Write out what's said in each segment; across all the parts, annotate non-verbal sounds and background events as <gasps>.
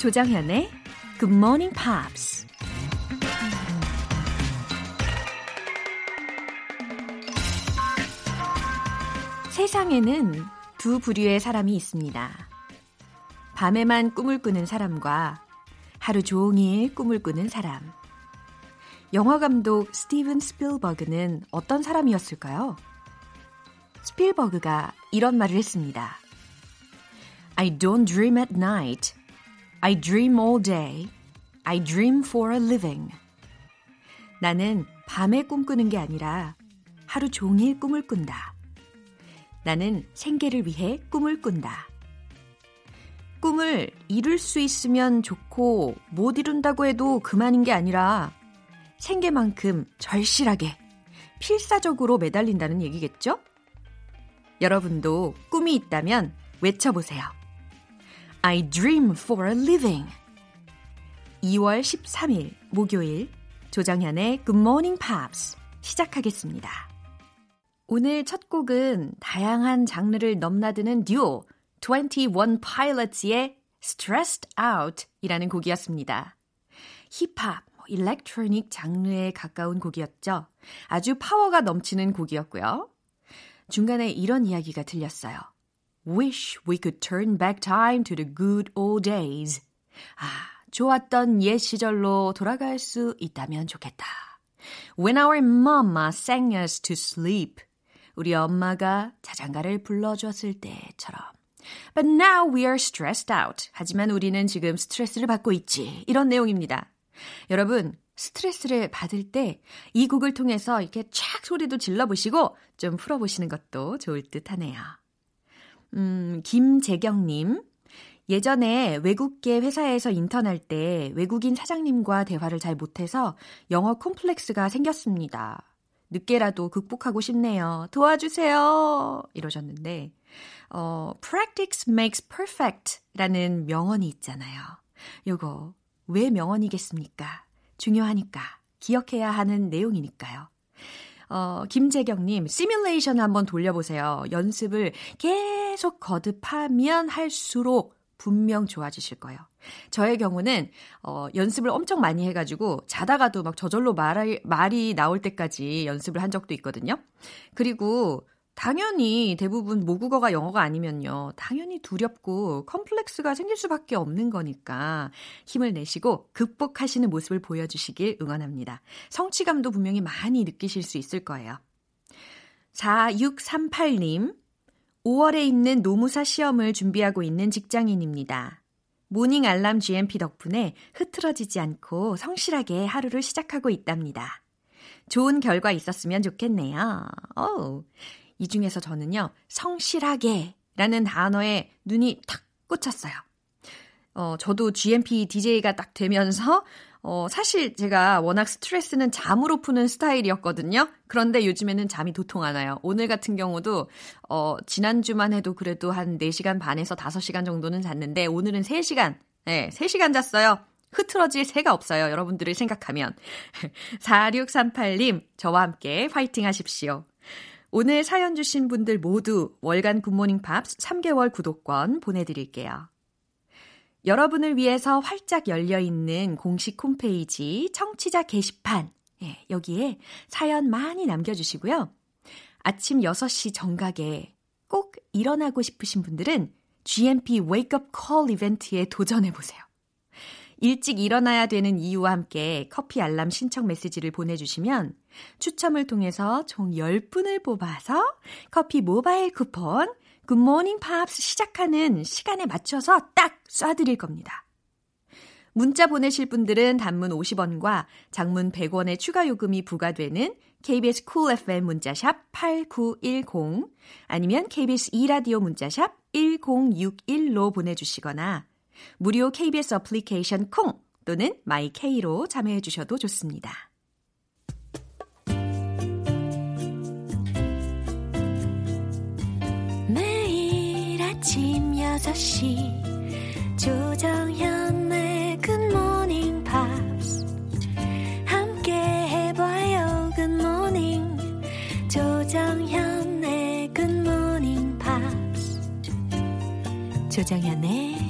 조장현의 Good Morning Pops. 세상에는 두 부류의 사람이 있습니다. 밤에만 꿈을 꾸는 사람과 하루 종일 꿈을 꾸는 사람. 영화 감독 스티븐 스필버그는 어떤 사람이었을까요? 스필버그가 이런 말을 했습니다. I don't dream at night. I dream all day. I dream for a living. 나는 밤에 꿈꾸는 게 아니라 하루 종일 꿈을 꾼다. 나는 생계를 위해 꿈을 꾼다. 꿈을 이룰 수 있으면 좋고 못 이룬다고 해도 그만인 게 아니라 생계만큼 절실하게 필사적으로 매달린다는 얘기겠죠? 여러분도 꿈이 있다면 외쳐보세요. I dream for a living. 2월 13일 목요일 조정현의 Good Morning Pops 시작하겠습니다. 오늘 첫 곡은 다양한 장르를 넘나드는 듀오 21 Pilots의 Stressed Out 이라는 곡이었습니다. 힙합, 일렉트로닉 장르에 가까운 곡이었죠. 아주 파워가 넘치는 곡이었고요. 중간에 이런 이야기가 들렸어요. Wish we could turn back time to the good old days. 아, 좋았던 옛 시절로 돌아갈 수 있다면 좋겠다. When our mama sang us to sleep. 우리 엄마가 자장가를 불러줬을 때처럼. But now we are stressed out. 하지만 우리는 지금 스트레스를 받고 있지. 이런 내용입니다. 여러분, 스트레스를 받을 때 이 곡을 통해서 이렇게 촥 소리도 질러보시고 좀 풀어보시는 것도 좋을 듯 하네요. 음, 김재경님. 예전에 외국계 회사에서 인턴할 때 외국인 사장님과 대화를 잘 못해서 영어 콤플렉스가 생겼습니다. 늦게라도 극복하고 싶네요. 도와주세요. 이러셨는데, 어, practice makes perfect 라는 명언이 있잖아요. 요거, 왜 명언이겠습니까? 중요하니까, 기억해야 하는 내용이니까요. 어, 김재경님, 시뮬레이션 한번 돌려보세요. 연습을 계속 거듭하면 할수록 분명 좋아지실 거예요. 저의 경우는 어, 연습을 엄청 많이 해가지고 자다가도 막 저절로 말이, 말이 나올 때까지 연습을 한 적도 있거든요. 그리고 당연히 대부분 모국어가 영어가 아니면요. 당연히 두렵고 컴플렉스가 생길 수밖에 없는 거니까 힘을 내시고 극복하시는 모습을 보여주시길 응원합니다. 성취감도 분명히 많이 느끼실 수 있을 거예요. 4638님, 5월에 있는 노무사 시험을 준비하고 있는 직장인입니다. 모닝 알람 GMP 덕분에 흐트러지지 않고 성실하게 하루를 시작하고 있답니다. 좋은 결과 있었으면 좋겠네요. 오, 이 중에서 저는요, 성실하게 라는 단어에 눈이 탁 꽂혔어요. 어, 저도 GMP DJ가 딱 되면서 어, 사실 제가 워낙 스트레스는 잠으로 푸는 스타일이었거든요. 그런데 요즘에는 잠이 도통 안 와요. 오늘 같은 경우도, 어, 지난주만 해도 그래도 한 4시간 반에서 5시간 정도는 잤는데, 오늘은 3시간, 네, 3시간 잤어요. 흐트러질 새가 없어요. 여러분들을 생각하면. <laughs> 4638님, 저와 함께 화이팅 하십시오. 오늘 사연 주신 분들 모두 월간 굿모닝 팝스 3개월 구독권 보내드릴게요. 여러분을 위해서 활짝 열려있는 공식 홈페이지 청취자 게시판. 예, 여기에 사연 많이 남겨주시고요. 아침 6시 정각에 꼭 일어나고 싶으신 분들은 GMP Up Call 이벤트에 도전해보세요. 일찍 일어나야 되는 이유와 함께 커피 알람 신청 메시지를 보내주시면 추첨을 통해서 총 10분을 뽑아서 커피 모바일 쿠폰 굿모닝 팝스 시작하는 시간에 맞춰서 딱 쏴드릴 겁니다. 문자 보내실 분들은 단문 50원과 장문 100원의 추가 요금이 부과되는 KBS cool FM 문자샵 8910 아니면 KBS 2라디오 문자샵 1061로 보내주시거나 무료 KBS 어플리케이션 콩 또는 마이케이로 참여해 주셔도 좋습니다. 매일 아침 6시 조정현의 굿모닝 팝스 함께 해봐요 굿모닝 조정현의 굿모닝 팝스 조정현의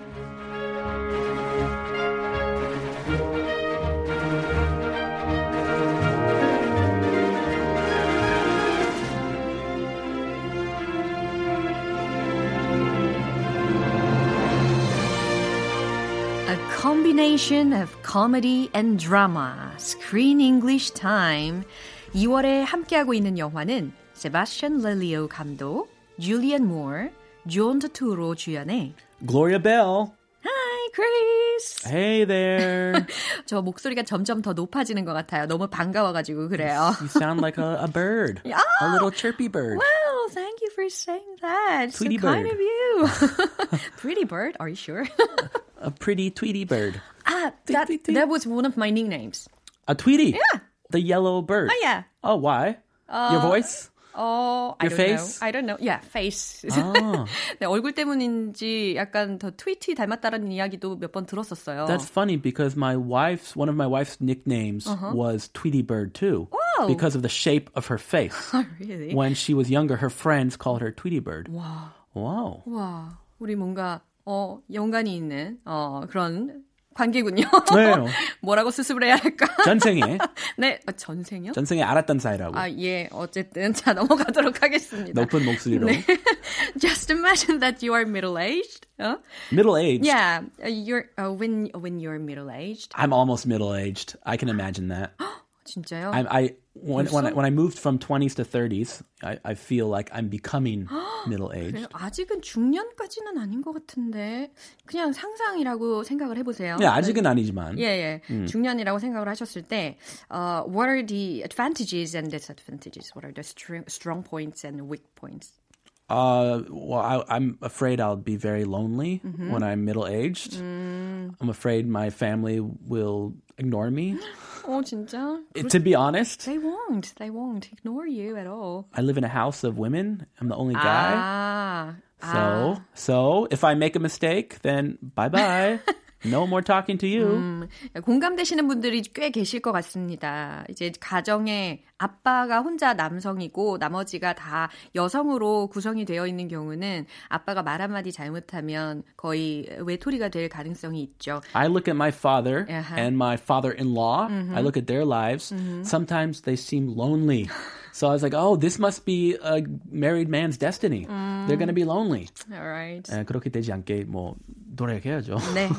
combination of comedy and drama. Screen English Time. 2월에 함께하고 있는 영화는 세바스찬 렐리오 감독, 줄리안 모어, 존 터투로 주연의 Gloria Bell. Hi, Chris. Hey there. <laughs> 저 목소리가 점점 더 높아지는 것 같아요. 너무 반가워가지고 그래요. You sound like a, a bird. <laughs> Yeah. A little chirpy bird. Well, thank you for saying that. Tweety so kind bird. of you. <laughs> Pretty bird, are you sure? A pretty Tweety bird. ah, that, tweet, tweet. that was one of my nicknames. A Tweety. Yeah. The yellow bird. Oh, yeah. Oh, why? Your voice? Oh, I Your don't face? know. I don't know. Yeah, face. Ah. <laughs> 네, 얼굴 때문인지 약간 더 트위티 닮았다는 이야기도 몇 번 들었었어요. That's funny because my wife's one of my wife's nicknames was Tweety Bird too. Uh-huh. Wow. Because of the shape of her face. <laughs> really? when she was younger, her friends called her Tweety Bird. 와, Wow. 와, 우리 뭔가 어 연관이 있는 어 그런 관계군요. 왜요? 뭐라고 수습을 해야 할까? 전생에 네, 어, 전생요? 전생에 알았던 사이라고. 아, 예. 어쨌든 자 넘어가도록 하겠습니다. 높은 목소리로. Just imagine that you are middle-aged. 어? Middle aged. Yeah, uh, you're uh, when when you're middle-aged. I'm almost middle aged. I can imagine that. 진짜요? I'm, I when when I, when I moved from 20s to 30s, I, I feel like I'm becoming <gasps> middle aged. 그래요? 아직은 중년까지는 아닌 것 같은데 그냥 상상이라고 생각을 해보세요. 네, 아직은 아니지만. 예, 예. 중년이라고 생각을 하셨을 때, uh, what are the advantages and disadvantages? What are the str- strong points and weak points? Uh, well, I, I'm afraid I'll be very lonely Mm-hmm. when I'm middle aged. Mm. I'm afraid my family will ignore me. 어, 진짜? to be honest, They won't. They won't ignore you at all. I live in a house of women. I'm the only guy. 아, So, so if I make a mistake, then bye bye. <laughs> no more talking to you. 음, 공감되시는 분들이 꽤 계실 것 같습니다. 이제 가정에 아빠가 혼자 남성이고 나머지가 다 여성으로 구성이 되어 있는 경우는 아빠가 말 한마디 잘못하면 거의 외톨이가 될 가능성이 있죠. I look at my father Uh-huh. and my father-in-law. I look at their lives. Sometimes they seem lonely. So I was like, oh, this must be a married man's destiny. They're going to be lonely. Alright. 에, 그렇게 되지 않게 뭐 노력해야죠. 네.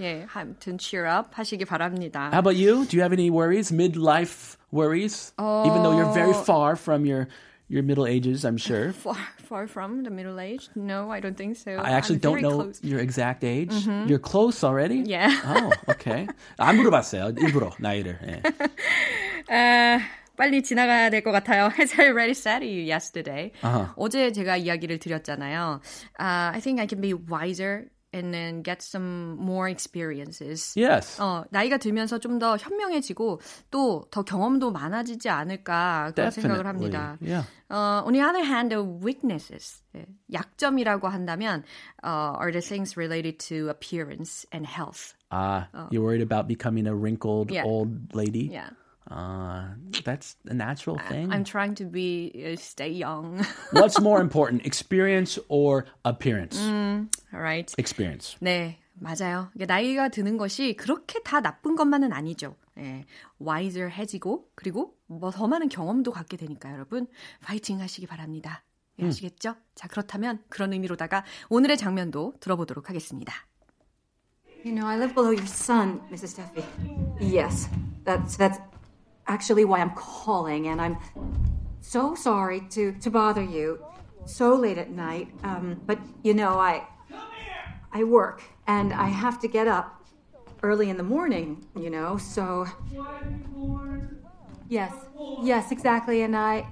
예, 아무튼 cheer up 하시기 바랍니다. How about you? Do you have any worries, midlife worries? Even though you're very far from your your middle ages, I'm <laughs> sure. Far, far from the middle age? No, I don't think so. I actually I'm don't very know close. your exact age. You're close already? Yeah. Oh, okay. <laughs> 안 물어봤어요. 일부러 나이를. 예. <laughs> 아, 빨리 지나가야 될 것 같아요. As I already said to you yesterday. 어제 제가 이야기를 드렸잖아요. Uh, I think I can be wiser and then get some more experiences. Yes. 어, 나이가 들면서 좀 더 현명해지고 또 더 경험도 많아지지 않을까 그런 생각을 Definitely. 합니다. Yeah. 어, on the other hand, the weaknesses, 예, 약점이라고 한다면 uh, are the things related to appearance and health. Ah, you're worried about becoming a wrinkled Yeah. old lady? Yeah. Uh, that's a natural thing. I'm trying to be uh, stay young. What's more important, experience or appearance? All right. Experience. 네, 맞아요. 이게 나이가 드는 것이 그렇게 다 나쁜 것만은 아니죠. 예, wiser 해지고 그리고 뭐 더 많은 경험도 갖게 되니까 여러분 파이팅 하시기 바랍니다. 예, 아시겠죠? 자, 그렇다면 그런 의미로다가 오늘의 장면도 들어보도록 하겠습니다. You know, I live below your son, Mrs. Duffy. Yes, that's that's actually why I'm calling, and I'm so sorry to to bother you so late at night. Um, but you know, I I work and I have to get up early in the morning. You know, so yes, yes, exactly. And I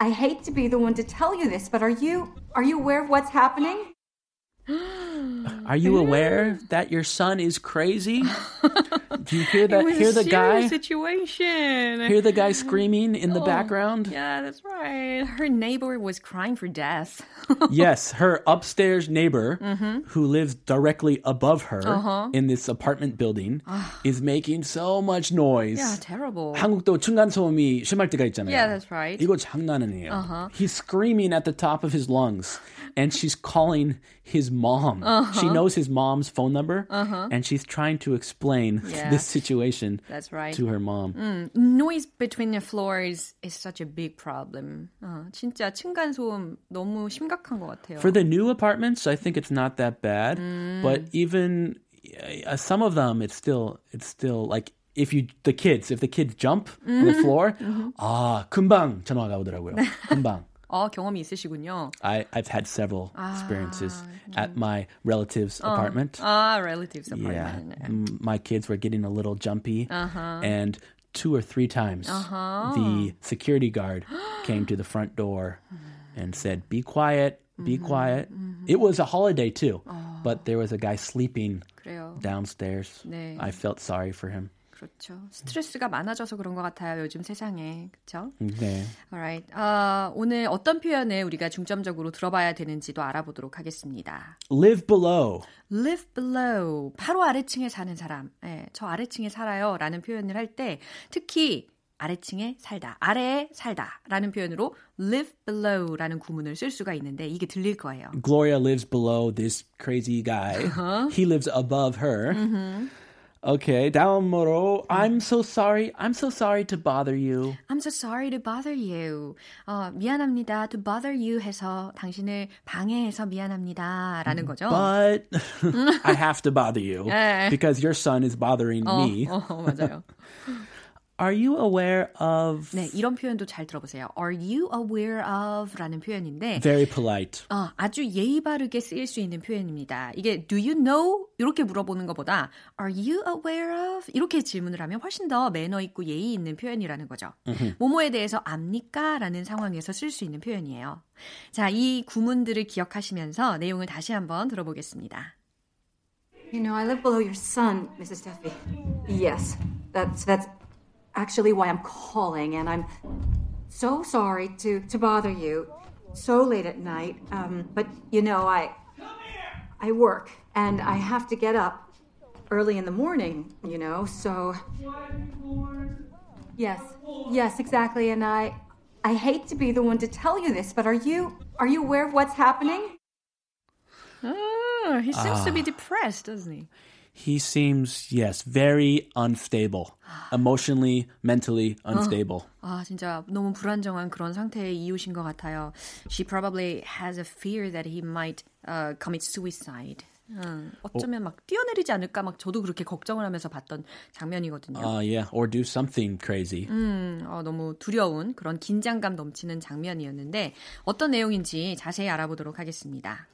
I hate to be the one to tell you this, but are you are you aware of what's happening? Are you aware that your son is crazy? Do you hear that? <laughs> It was Hear a the guy? serious situation. Hear the guy screaming in the background? Yeah, that's right. Her neighbor was crying for death. <laughs> yes, her upstairs neighbor, Mm-hmm. who lives directly above her Uh-huh. in this apartment building, is making so much noise. yeah, terrible. 한국도 층간 소음이 심할 때가 있잖아요. Yeah, that's right. Uh-huh. 이거 장난 아니에요. He's screaming at the top of his lungs, and she's calling his mom Uh-huh. She knows his mom's phone number, uh-huh. and she's trying to explain yeah. this situation That's right. to her mom. Mm, noise between the floors is such a big problem. 어, 진짜 층간 소음 너무 심각한 것 같아요. For the new apartments, I think it's not that bad, mm. but even uh, some of them, it's still it's still like if you the kids if the kids jump mm-hmm. on the mm-hmm. floor, mm-hmm. 아 금방 전화가 오더라고요. <laughs> 금방. 어, 경험이 있으시군요. I, I've had several experiences 아, at my relative's 어, apartment. Ah, relative's apartment. Yeah. My kids were getting a little jumpy, uh-huh. and two or three times uh-huh. the security guard came to the front door and said, Be quiet, be mm-hmm. quiet. Mm-hmm. It was a holiday too, oh. but there was a guy sleeping 그래요. downstairs. 네. I felt sorry for him. 그렇죠. 스트레스가 많아져서 그런 것 같아요. 요즘 세상에. 그렇죠? 네. Alright. 어, 오늘 어떤 표현을 우리가 중점적으로 들어봐야 되는지도 알아보도록 하겠습니다. Live below. Live below. 바로 아래층에 사는 사람. 네, 저 아래층에 살아요. 라는 표현을 할 때 특히 아래층에 살다, 아래에 살다 라는 표현으로 live below 라는 구문을 쓸 수가 있는데 이게 들릴 거예요. Gloria lives below this crazy guy. <laughs> Uh-huh. He lives above her. Mm-hmm. Okay, 다음으로 I'm so sorry. I'm so sorry to bother you. I'm so sorry to bother you. 어, 미안합니다. to bother you 해서 당신을 방해해서 미안합니다라는 거죠. But <laughs> <laughs> I have to bother you because your son is bothering 어, me. 어, 맞아요. <laughs> Are you aware of? 네, 이런 표현도 잘 들어보세요. Are you aware of?라는 표현인데 very polite. 어, 아주 예의 바르게 쓰일 수 있는 표현입니다. 이게 do you know 이렇게 물어보는 것보다 Are you aware of 이렇게 질문을 하면 훨씬 더 매너 있고 예의 있는 표현이라는 거죠. 모모에 대해서 압니까?라는 상황에서 쓸 수 있는 표현이에요. 자, 이 구문들을 기억하시면서 내용을 다시 한번 들어보겠습니다. You know, I live below your son, Mrs. Duffy. Yes, that's that's actually why I'm calling, and I'm so sorry to, to bother you so late at night. Um, but you know, I I work and I have to get up early in the morning. You know, so yes, yes, exactly. And I I hate to be the one to tell you this, but are you are you aware of what's happening? Oh, he seems to be depressed, doesn't he? He seems yes very unstable emotionally mentally unstable 어, 아 진짜 너무 불안정한 그런 상태의 이유신 것 같아요 she probably has a fear that he might uh, commit suicide 음, 어쩌면 막 뛰어내리지 않을까 막 저도 그렇게 걱정을 하면서 봤던 장면이거든요. Uh, yeah, or do something crazy. 음, 어, 너무 두려운 그런 긴장감 넘치는 장면이었는데 어떤 내용인지 자세히 알아보도록 하겠습니다.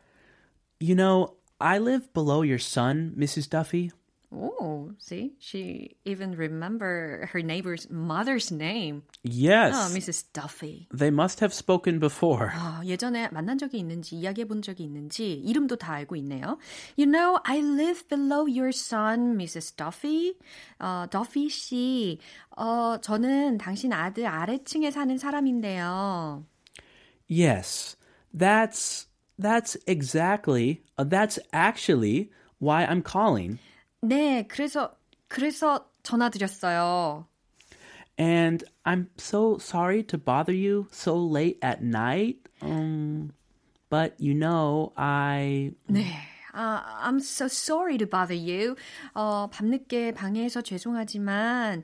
You know, I live below your son, Mrs. Duffy. Oh, see, she even remember her neighbor's mother's name. Yes. Oh, Mrs. Duffy. They must have spoken before. 아, <laughs> 예전에 만난 적이 있는지 이야기해 본 적이 있는지 이름도 다 알고 있네요. You know, I live below your son, Mrs. Duffy. 어, Duffy 씨, 어, 저는 당신 아들 아래층에 사는 사람인데요. Yes, that's That's exactly, uh, that's actually why I'm calling. 네, 그래서, 그래서 전화드렸어요. And I'm so sorry to bother you so late at night. Um, but you know, I. 네. Uh, I'm so sorry to bother you. 어, 밤늦게 방해해서 죄송하지만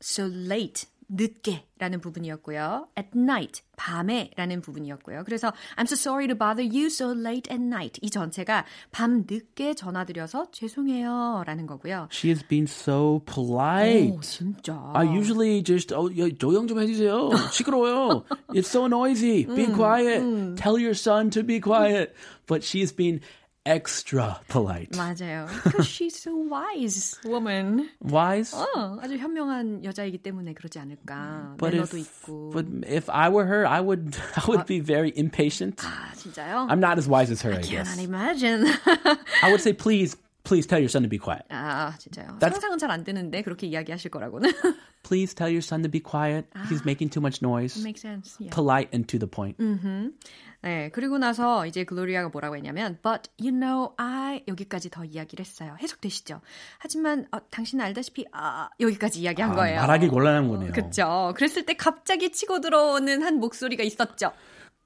so late 늦게라는 부분이었고요. at night 밤에라는 부분이었고요. 그래서 I'm so sorry to bother you so late at night 이 전체가 밤 늦게 전화드려서 죄송해요라는 거고요. She has been so polite. 오, 진짜. I usually just 어, 조용 좀 해주세요. <laughs> 시끄러워요. It's so noisy. Be 음, quiet. 음. Tell your son to be quiet. But she's been extra polite. 맞아요. Because she's so wise woman. Wise? 어, 아주 현명한 여자이기 때문에 그러지 않을까. But 매너도 if, 있고. But if I were her, I would <laughs> I would be very impatient. 아, 진짜요? I'm not as wise as her, I, I guess. cannot imagine. <laughs> I would say please Please tell your son to be quiet. 아, 진짜요? That's... 상상은 잘 안 되는데 그렇게 이야기하실 거라고는. Please tell your son to be quiet. 아, He's making too much noise. Makes sense. Yeah. Polite and to the point. Mm-hmm. 네, 그리고 나서 이제 글로리아가 뭐라고 했냐면 But you know I 여기까지 더 이야기를 했어요. 해석되시죠? 하지만 어, 당신은 알다시피 아, 여기까지 이야기한 아, 거예요. 말하기 곤란한 거네요. 그렇죠. 그랬을 때 갑자기 치고 들어오는 한 목소리가 있었죠.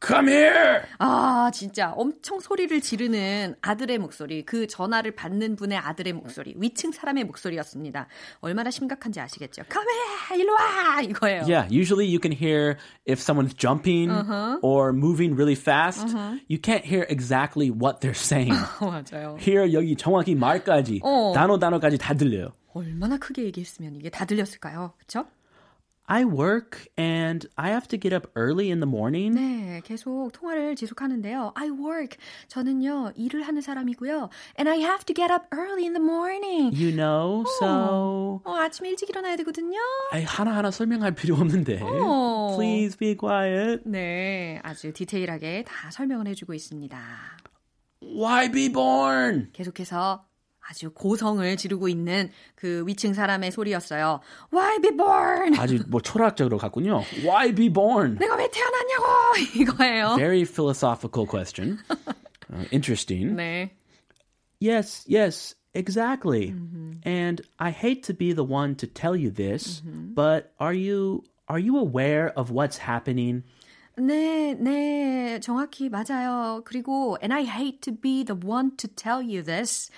Come here! 아, 진짜 엄청 소리를 지르는 아들의 목소리, 그 전화를 받는 분의 아들의 목소리, 위층 사람의 목소리였습니다. 얼마나 심각한지 아시겠죠? Come here! 일로 와! 이거예요. Yeah, usually you can hear if someone's jumping uh-huh. or moving really fast. Uh-huh. You can't hear exactly what they're saying. 맞아요. Here 여기 정확히 말까지, 어. 단어 단어까지 다 들려요. 얼마나 크게 얘기했으면 이게 다 들렸을까요? 그렇죠? I work and I have to get up early in the morning. 네, 계속 통화를 지속하는데요. I work. 저는요, 일을 하는 사람이고요. And I have to get up early in the morning. You know, 어, so. 어, 아침 일찍 일어나야 되거든요. 아이, 하나하나 설명할 필요 없는데. 어. Please be quiet. 네, 아주 디테일하게 다 설명을 해주고 있습니다. Why be born? 계속해서 아주 고성을 지르고 있는 그 위층 사람의 소리였어요. Why be born? 아주 뭐 철학적으로 갔군요. Why be born? 내가 왜 태어났냐고 <laughs> 이거예요. Very philosophical question. Uh, interesting. 네. Yes, yes, exactly. Mm-hmm. And I hate to be the one to tell you this, mm-hmm. but are you are you aware of what's happening? 네, 네, 정확히 맞아요. 그리고 and I hate to be the one to tell you this.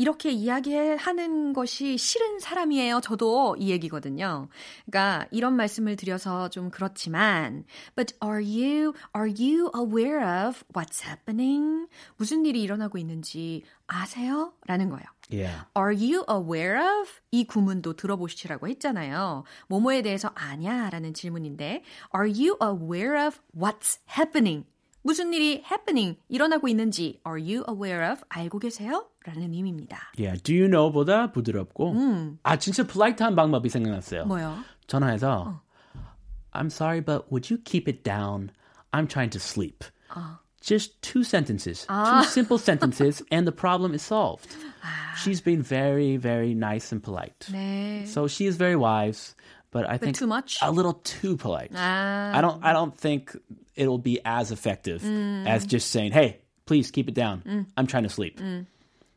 이렇게 이야기하는 것이 싫은 사람이에요. 저도 이 얘기거든요. 그러니까 이런 말씀을 드려서 좀 그렇지만 but are you are you aware of what's happening? 무슨 일이 일어나고 있는지 아세요? 라는 거예요. Yeah. Are you aware of? 이 구문도 들어보시라고 했잖아요. 뭐뭐에 대해서 아냐 라는 질문인데 Are you aware of what's happening? 무슨 일이 happening 일어나고 있는지 are you aware of 알고 계세요? 라는 의미입니다. Yeah, do you know보다 부드럽고 음. 아 진짜 polite한 방법이 생각났어요. 뭐요? 전화해서 어. I'm sorry but would you keep it down? I'm trying to sleep. 어. Just two sentences, 아. two simple sentences <laughs> and the problem is solved. 아. She's been very very nice and polite. 네. So she is very wise. But I but think too much? a little too polite. 아. I don't I don't think it'll be as effective 음. as just saying, "Hey, please keep it down. 음. I'm trying to sleep." 음.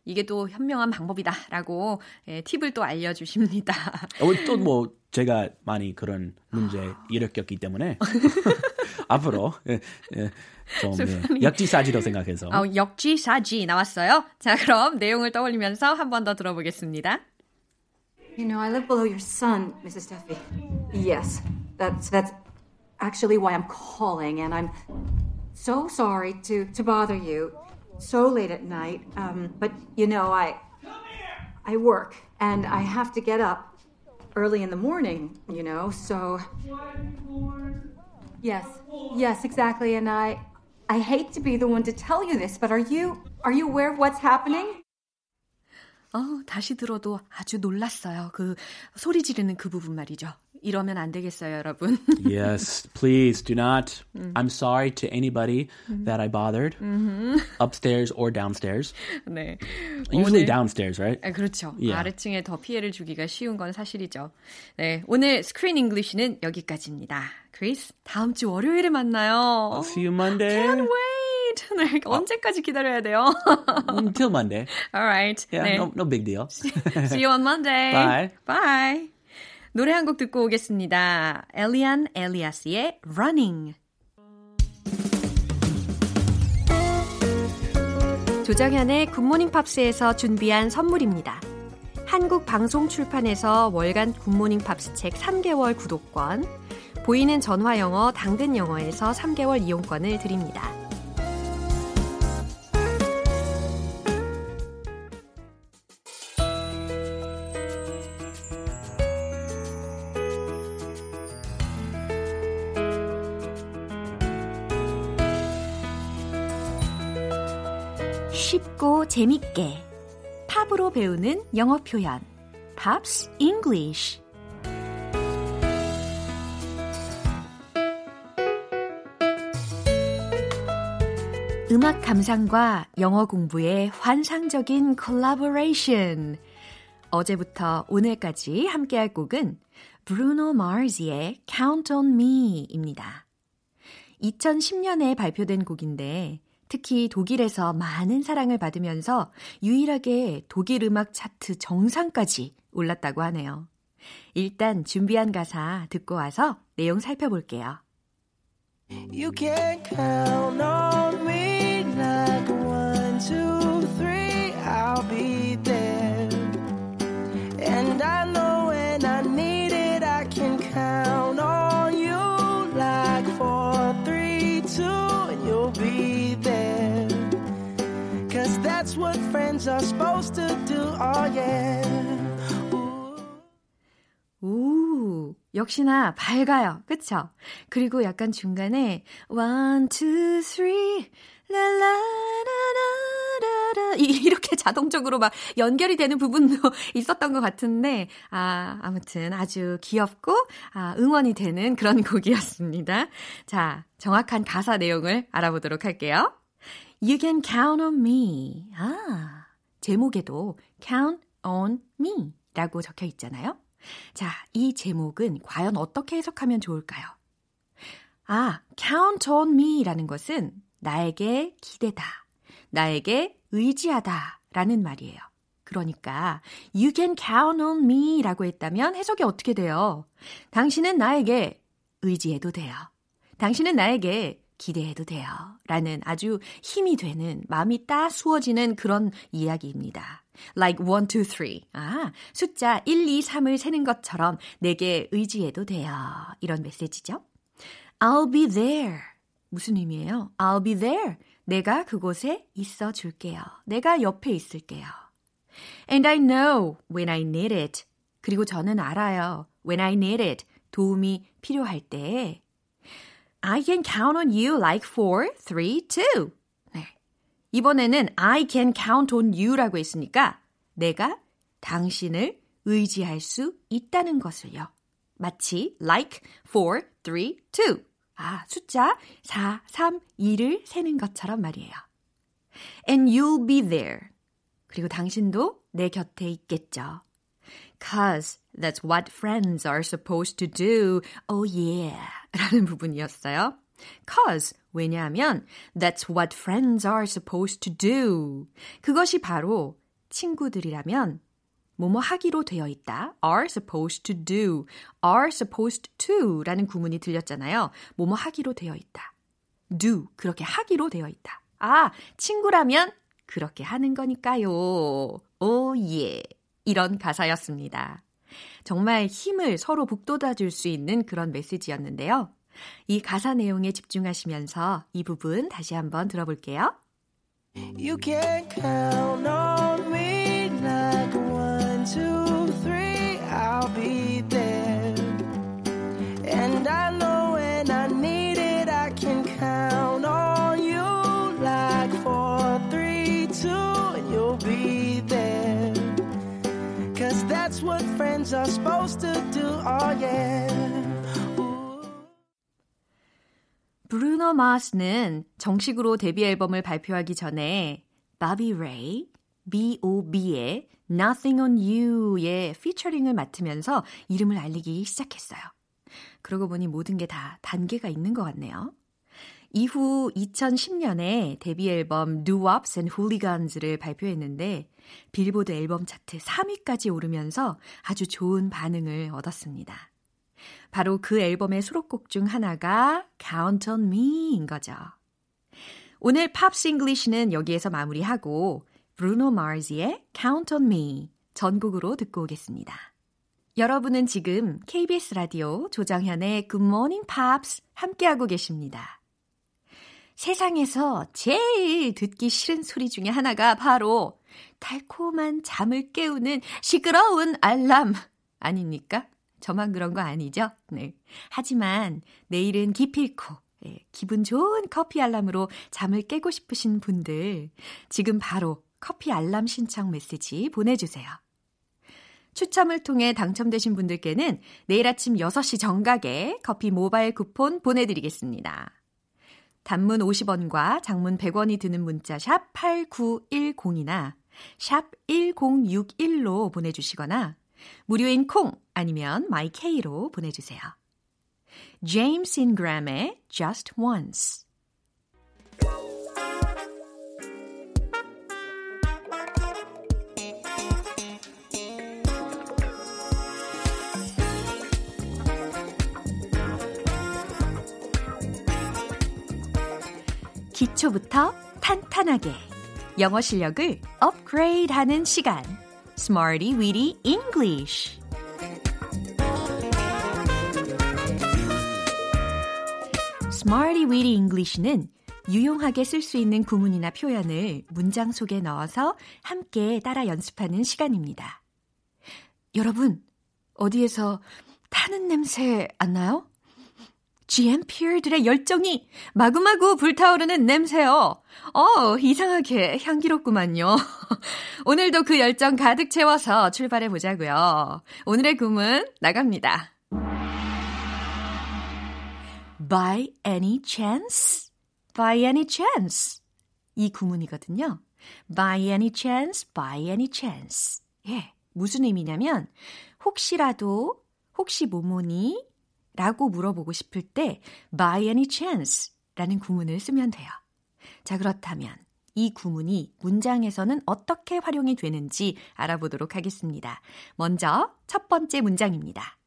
이게 또 현명한 방법이다라고 예, 팁을 또 알려주십니다. 또뭐 제가 많이 그런 문제 일으켰기 때문에 앞으로 예, 예, 좀 예, 역지사지로 생각해서 어, 역지사지 나왔어요. 자 그럼 내용을 떠올리면서 한 번 더 들어보겠습니다. You know, I live below your son, Mrs. Duffy. Yes, that's that's actually why I'm calling, and I'm so sorry to to bother you so late at night. Um, but you know, I I work and I have to get up early in the morning. You know, so yes, yes, exactly. And I I hate to be the one to tell you this, but are you are you aware of what's happening? 어, 다시 들어도 아주 놀랐어요. 그 소리 지르는 그 부분 말이죠. 이러면 안 되겠어요, 여러분. yes, please do not. I'm sorry to anybody that I bothered, upstairs or downstairs. 네. Usually only downstairs, right? 아, 그렇죠. Yeah. 아래층에 더 피해를 주기가 쉬운 건 사실이죠. 네, 오늘 screen English는 여기까지입니다. 크리스, 다음 주 월요일에 만나요. I'll see you Monday. Can't wait. 네, 언제까지 기다려야 돼요? Until Monday. All right. Yeah, 네. no, no big deal. See you on Monday. Bye. Bye. 노래 한 곡 듣고 오겠습니다. 엘리안 엘리아스의 Running. 조정현의 굿모닝 팝스에서 준비한 선물입니다. 한국 방송 출판에서 월간 굿모닝 팝스 책 3개월 구독권, 보이는 전화 영어 당근 영어에서 3개월 이용권을 드립니다. 쉽고 재밌게. 팝으로 배우는 영어 표현. Pops English. 음악 감상과 영어 공부의 환상적인 콜라보레이션 어제부터 오늘까지 함께할 곡은 브루노 마르지의 Count on Me입니다. 2010년에 발표된 곡인데 특히 독일에서 많은 사랑을 받으면서 유일하게 독일 음악 차트 정상까지 올랐다고 하네요. 일단 준비한 가사 듣고 와서 내용 살펴볼게요. You can count on me friends are supposed to do, oh yeah. 역시나 밝아요. 그쵸? 그리고 약간 중간에 one, two, three, 라라라라라라 이렇게 자동적으로 막 연결이 되는 부분도 <laughs> 있었던 것 같은데 아 아무튼 아주 귀엽고 아 응원이 되는 그런 <laughs> 곡이었습니다. 자 정확한 가사 내용을 알아보도록 할게요. You can count on me. 아 제목에도 count on me라고 적혀 있잖아요. 자, 이 제목은 과연 어떻게 해석하면 좋을까요? 아, count on me라는 것은 나에게 기대다, 나에게 의지하다 라는 말이에요. 그러니까 you can count on me 라고 했다면 해석이 어떻게 돼요? 당신은 나에게 의지해도 돼요. 당신은 나에게 기대해도 돼요. 라는 아주 힘이 되는, 마음이 따스워지는 그런 이야기입니다. like 1, 2, 3. 아, 숫자 1, 2, 3을 세는 것처럼 내게 의지해도 돼요. 이런 메시지죠. I'll be there. 무슨 의미예요? I'll be there. 내가 그곳에 있어 줄게요. 내가 옆에 있을게요. And I know when I need it. 그리고 저는 알아요. When I need it. 도움이 필요할 때. I can count on you like 4, 3, 2. 이번에는 I can count on you라고 했으니까 내가 당신을 의지할 수 있다는 것을요. 마치 like 4, 3, 2. 아, 숫자 4, 3, 2를 세는 것처럼 말이에요. And you'll be there. 그리고 당신도 내 곁에 있겠죠. Cause that's what friends are supposed to do. Oh yeah. 라는 부분이었어요. Cause 왜냐하면 that's what friends are supposed to do. 그것이 바로 친구들이라면 뭐뭐 하기로 되어 있다. are supposed to do. are supposed to 라는 구문이 들렸잖아요. 뭐뭐 하기로 되어 있다. do. 그렇게 하기로 되어 있다. 아, 친구라면 그렇게 하는 거니까요. 오, 예. 이런 가사였습니다. 정말 힘을 서로 북돋아 줄 수 있는 그런 메시지였는데요. 이 가사 내용에 집중하시면서 이 부분 다시 한번 들어볼게요. You can count on friends are supposed to do, oh yeah. 브루노 마스는 정식으로 데뷔 앨범을 발표하기 전에 바비 레이, B.O.B의 Nothing on You의 피처링을 맡으면서 이름을 알리기 시작했어요. 그러고 보니 모든 게 다 단계가 있는 것 같네요. 이후 2010년에 데뷔 앨범 Doo Wops and Hooligans를 발표했는데 빌보드 앨범 차트 3위까지 오르면서 아주 좋은 반응을 얻었습니다. 바로 그 앨범의 수록곡 중 하나가 Count on Me인 거죠. 오늘 Pops English는 여기에서 마무리하고 브루노 마스의 Count on Me 전곡으로 듣고 오겠습니다. 여러분은 지금 KBS 라디오 조정현의 Good Morning Pops 함께하고 계십니다. 세상에서 제일 듣기 싫은 소리 중에 하나가 바로 달콤한 잠을 깨우는 시끄러운 알람 아닙니까? 저만 그런 거 아니죠? 네. 하지만 내일은 기필코 예, 기분 좋은 커피 알람으로 잠을 깨고 싶으신 분들 지금 바로 커피 알람 신청 메시지 보내주세요. 추첨을 통해 당첨되신 분들께는 내일 아침 6시 정각에 커피 모바일 쿠폰 보내드리겠습니다. 단문 50원과 장문 100원이 드는 문자 샵 8910이나 샵 1061로 보내주시거나 무료인 콩 아니면 마이케이로 보내주세요. James Ingram의 Just Once 기초부터 탄탄하게 영어 실력을 업그레이드 하는 시간 Smarty Weedy English Smarty Weedy English는 유용하게 쓸 수 있는 구문이나 표현을 문장 속에 넣어서 함께 따라 연습하는 시간입니다. 여러분, 어디에서 타는 냄새 안 나요? GMPR들의 열정이 마구마구 불타오르는 냄새요. 어, 이상하게 향기롭구만요. <laughs> 오늘도 그 열정 가득 채워서 출발해 보자고요. 오늘의 구문 나갑니다. By any chance? By any chance? 이 구문이거든요. By any chance? By any chance? 예, 무슨 의미냐면 혹시라도 혹시 뭐뭐니? 라고 물어보고 싶을 때 by any chance 라는 구문을 쓰면 돼요. 자, 그렇다면 이 구문이 문장에서는 어떻게 활용이 되는지 알아보도록 하겠습니다. 먼저 첫 번째 문장입니다.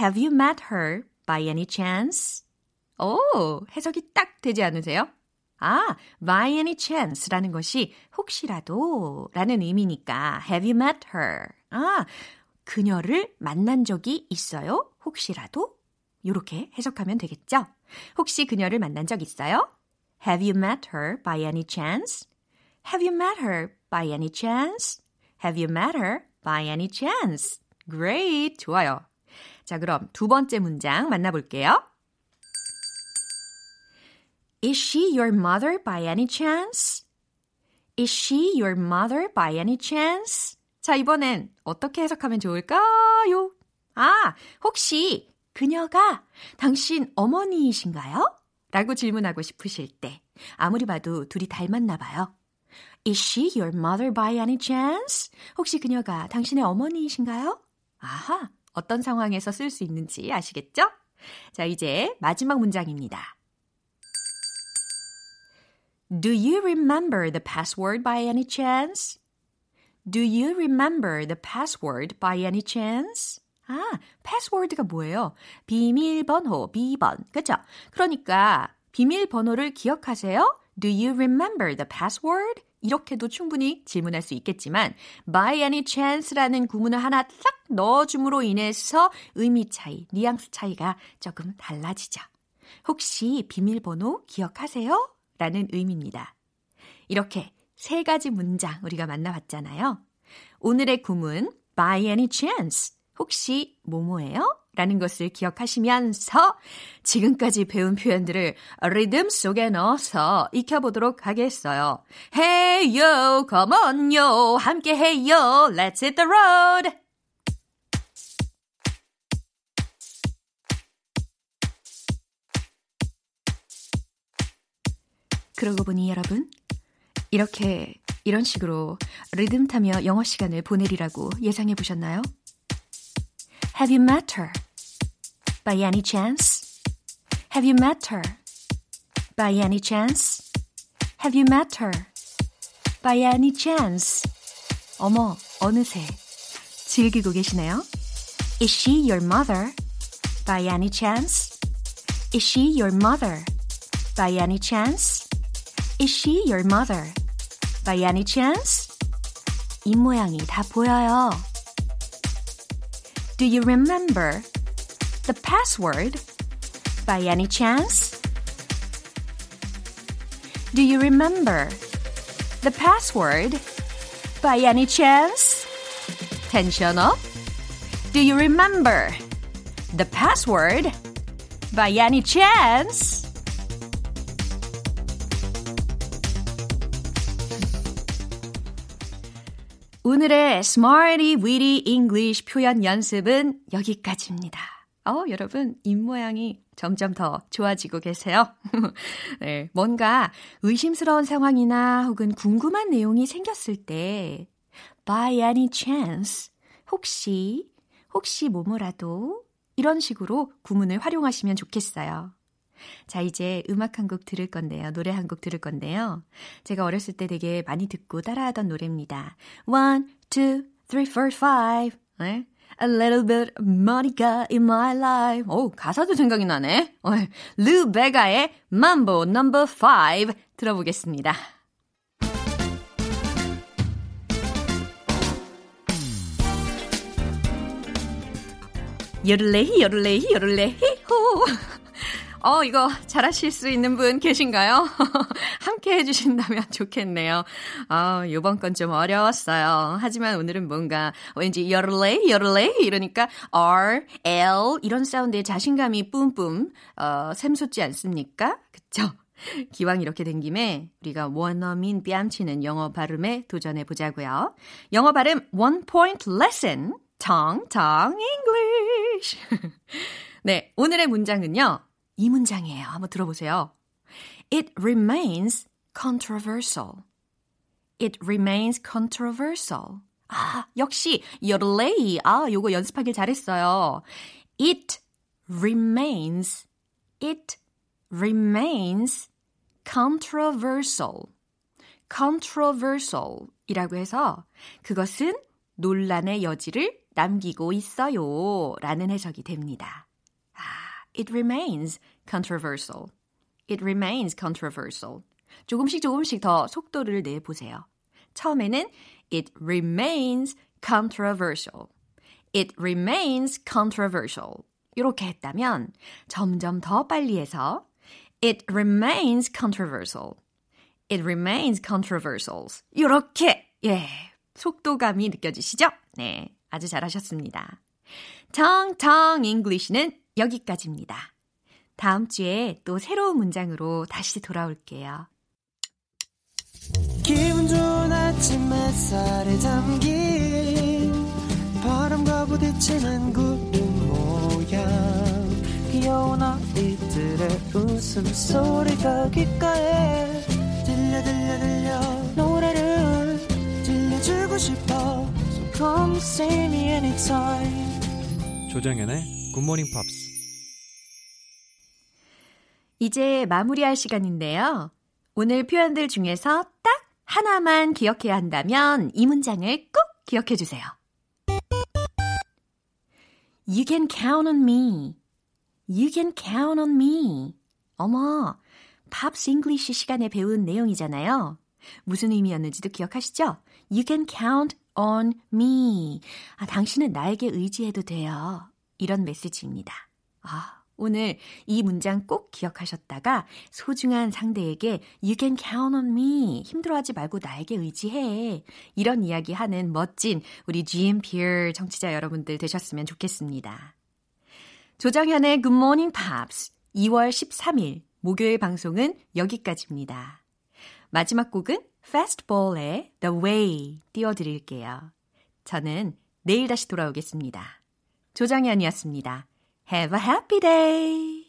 Have you met her by any chance? 오, 해석이 딱 되지 않으세요? 아, by any chance라는 것이 혹시라도 라는 의미니까 have you met her? 아, 그녀를 만난 적이 있어요? 혹시라도? 이렇게 해석하면 되겠죠? 혹시 그녀를 만난 적 있어요? Have you met her by any chance? Have you met her by any chance? Have you met her by any chance? Great! 좋아요. 자, 그럼 두 번째 문장 만나볼게요. Is she your mother by any chance? Is she your mother by any chance? 자, 이번엔 어떻게 해석하면 좋을까요? 아, 혹시 그녀가 당신 어머니이신가요? 라고 질문하고 싶으실 때 아무리 봐도 둘이 닮았나 봐요. Is she your mother by any chance? 혹시 그녀가 당신의 어머니이신가요? 아하, 어떤 상황에서 쓸 수 있는지 아시겠죠? 자, 이제 마지막 문장입니다. Do you remember the password by any chance? Do you remember the password by any chance? 아, 패스워드가 뭐예요? 비밀번호, 비번. 그쵸? 그러니까 비밀번호를 기억하세요? Do you remember the password? 이렇게도 충분히 질문할 수 있겠지만 by any chance라는 구문을 하나 싹 넣어줌으로 인해서 의미 차이, 뉘앙스 차이가 조금 달라지죠. 혹시 비밀번호 기억하세요? 라는 의미입니다. 이렇게 세 가지 문장 우리가 만나봤잖아요. 오늘의 구문 by any chance 혹시 뭐뭐예요? 라는 것을 기억하시면서 지금까지 배운 표현들을 리듬 속에 넣어서 익혀보도록 하겠어요. Hey yo, come on yo, 함께 해요, let's hit the road. 그러고 보니 여러분, 이렇게 이런 식으로 리듬 타며 영어 시간을 보내리라고 예상해 보셨나요? Have you met her? By any chance? Have you met her? By any chance? Have you met her? By any chance? 어머, 어느새 즐기고 계시네요. Is she your mother? By any chance? Is she your mother? By any chance? Is she your mother? By any chance? 입 모양이 다 보여요. Do you remember the password? By any chance? Do you remember the password? By any chance? Tension up. Do you remember the password? By any chance? 오늘의 Smarty Weedy English 표현 연습은 여기까지입니다. 어, 여러분, 입모양이 점점 더 좋아지고 계세요. <laughs> 네, 뭔가 의심스러운 상황이나 혹은 궁금한 내용이 생겼을 때, by any chance, 혹시, 혹시 뭐뭐라도, 이런 식으로 구문을 활용하시면 좋겠어요. 자, 이제 음악 한 곡 들을 건데요. 노래 한 곡 들을 건데요. 제가 어렸을 때 되게 많이 듣고 따라하던 노래입니다. One, two, three, four, five. 네? A little bit Monica in my life. 오, 가사도 생각이 나네. 르 베가의 Mambo Number 5 들어보겠습니다. 요를레히 요를레히 요를레히 호 어, 이거 잘하실 수 있는 분 계신가요? <laughs> 함께 해주신다면 좋겠네요. 아, 요번 건 좀 어려웠어요. 하지만 오늘은 뭔가 왠지 여를레, 여를레 이러니까 R, L 이런 사운드에 자신감이 뿜뿜 어, 샘솟지 않습니까? 그쵸? 기왕 이렇게 된 김에 우리가 원어민 뺨치는 영어 발음에 도전해 보자고요. 영어 발음 one point lesson, 텅텅 English. <laughs> 네, 오늘의 문장은요. 이 문장이에요. 한번 들어보세요. It remains controversial. It remains controversial. 아, 역시 yodelay. 아, 요거 연습하길 잘했어요. It remains. It remains controversial. controversial 이라고 해서 그것은 논란의 여지를 남기고 있어요. 라는 해석이 됩니다. It remains controversial. It remains controversial. 조금씩 조금씩 더 속도를 내보세요. 처음에는 It remains controversial. It remains controversial. 이렇게 했다면 점점 더 빨리 해서 It remains controversial. It remains controversial. 이렇게 예 속도감이 느껴지시죠? 네, 아주 잘하셨습니다. 텅텅 English는 여기까지입니다. 다음 주에 또 새로운 문장으로 다시 돌아올게요. 기분 좋은 아침 햇살에 담긴 바람과 부딪히는 구름 모양 귀여운 아이들의 웃음소리가 귓가에 들려 들려 들려 노래를 들려주고 싶어 So come see me anytime 조정연의 굿모닝 팝스 이제 마무리할 시간인데요. 오늘 표현들 중에서 딱 하나만 기억해야 한다면 이 문장을 꼭 기억해 주세요. You can count on me. You can count on me. 어머, Pops English 시간에 배운 내용이잖아요. 무슨 의미였는지도 기억하시죠? You can count on me. 아, 당신은 나에게 의지해도 돼요. 이런 메시지입니다. 아, 오늘 이 문장 꼭 기억하셨다가 소중한 상대에게 You can count on me. 힘들어하지 말고 나에게 의지해. 이런 이야기 하는 멋진 우리 GMPR 청취자 여러분들 되셨으면 좋겠습니다. 조정현의 Good Morning Pops 2월 13일 목요일 방송은 여기까지입니다. 마지막 곡은 Fastball의 The Way 띄워드릴게요. 저는 내일 다시 돌아오겠습니다. 조장현이었습니다. Have a happy day!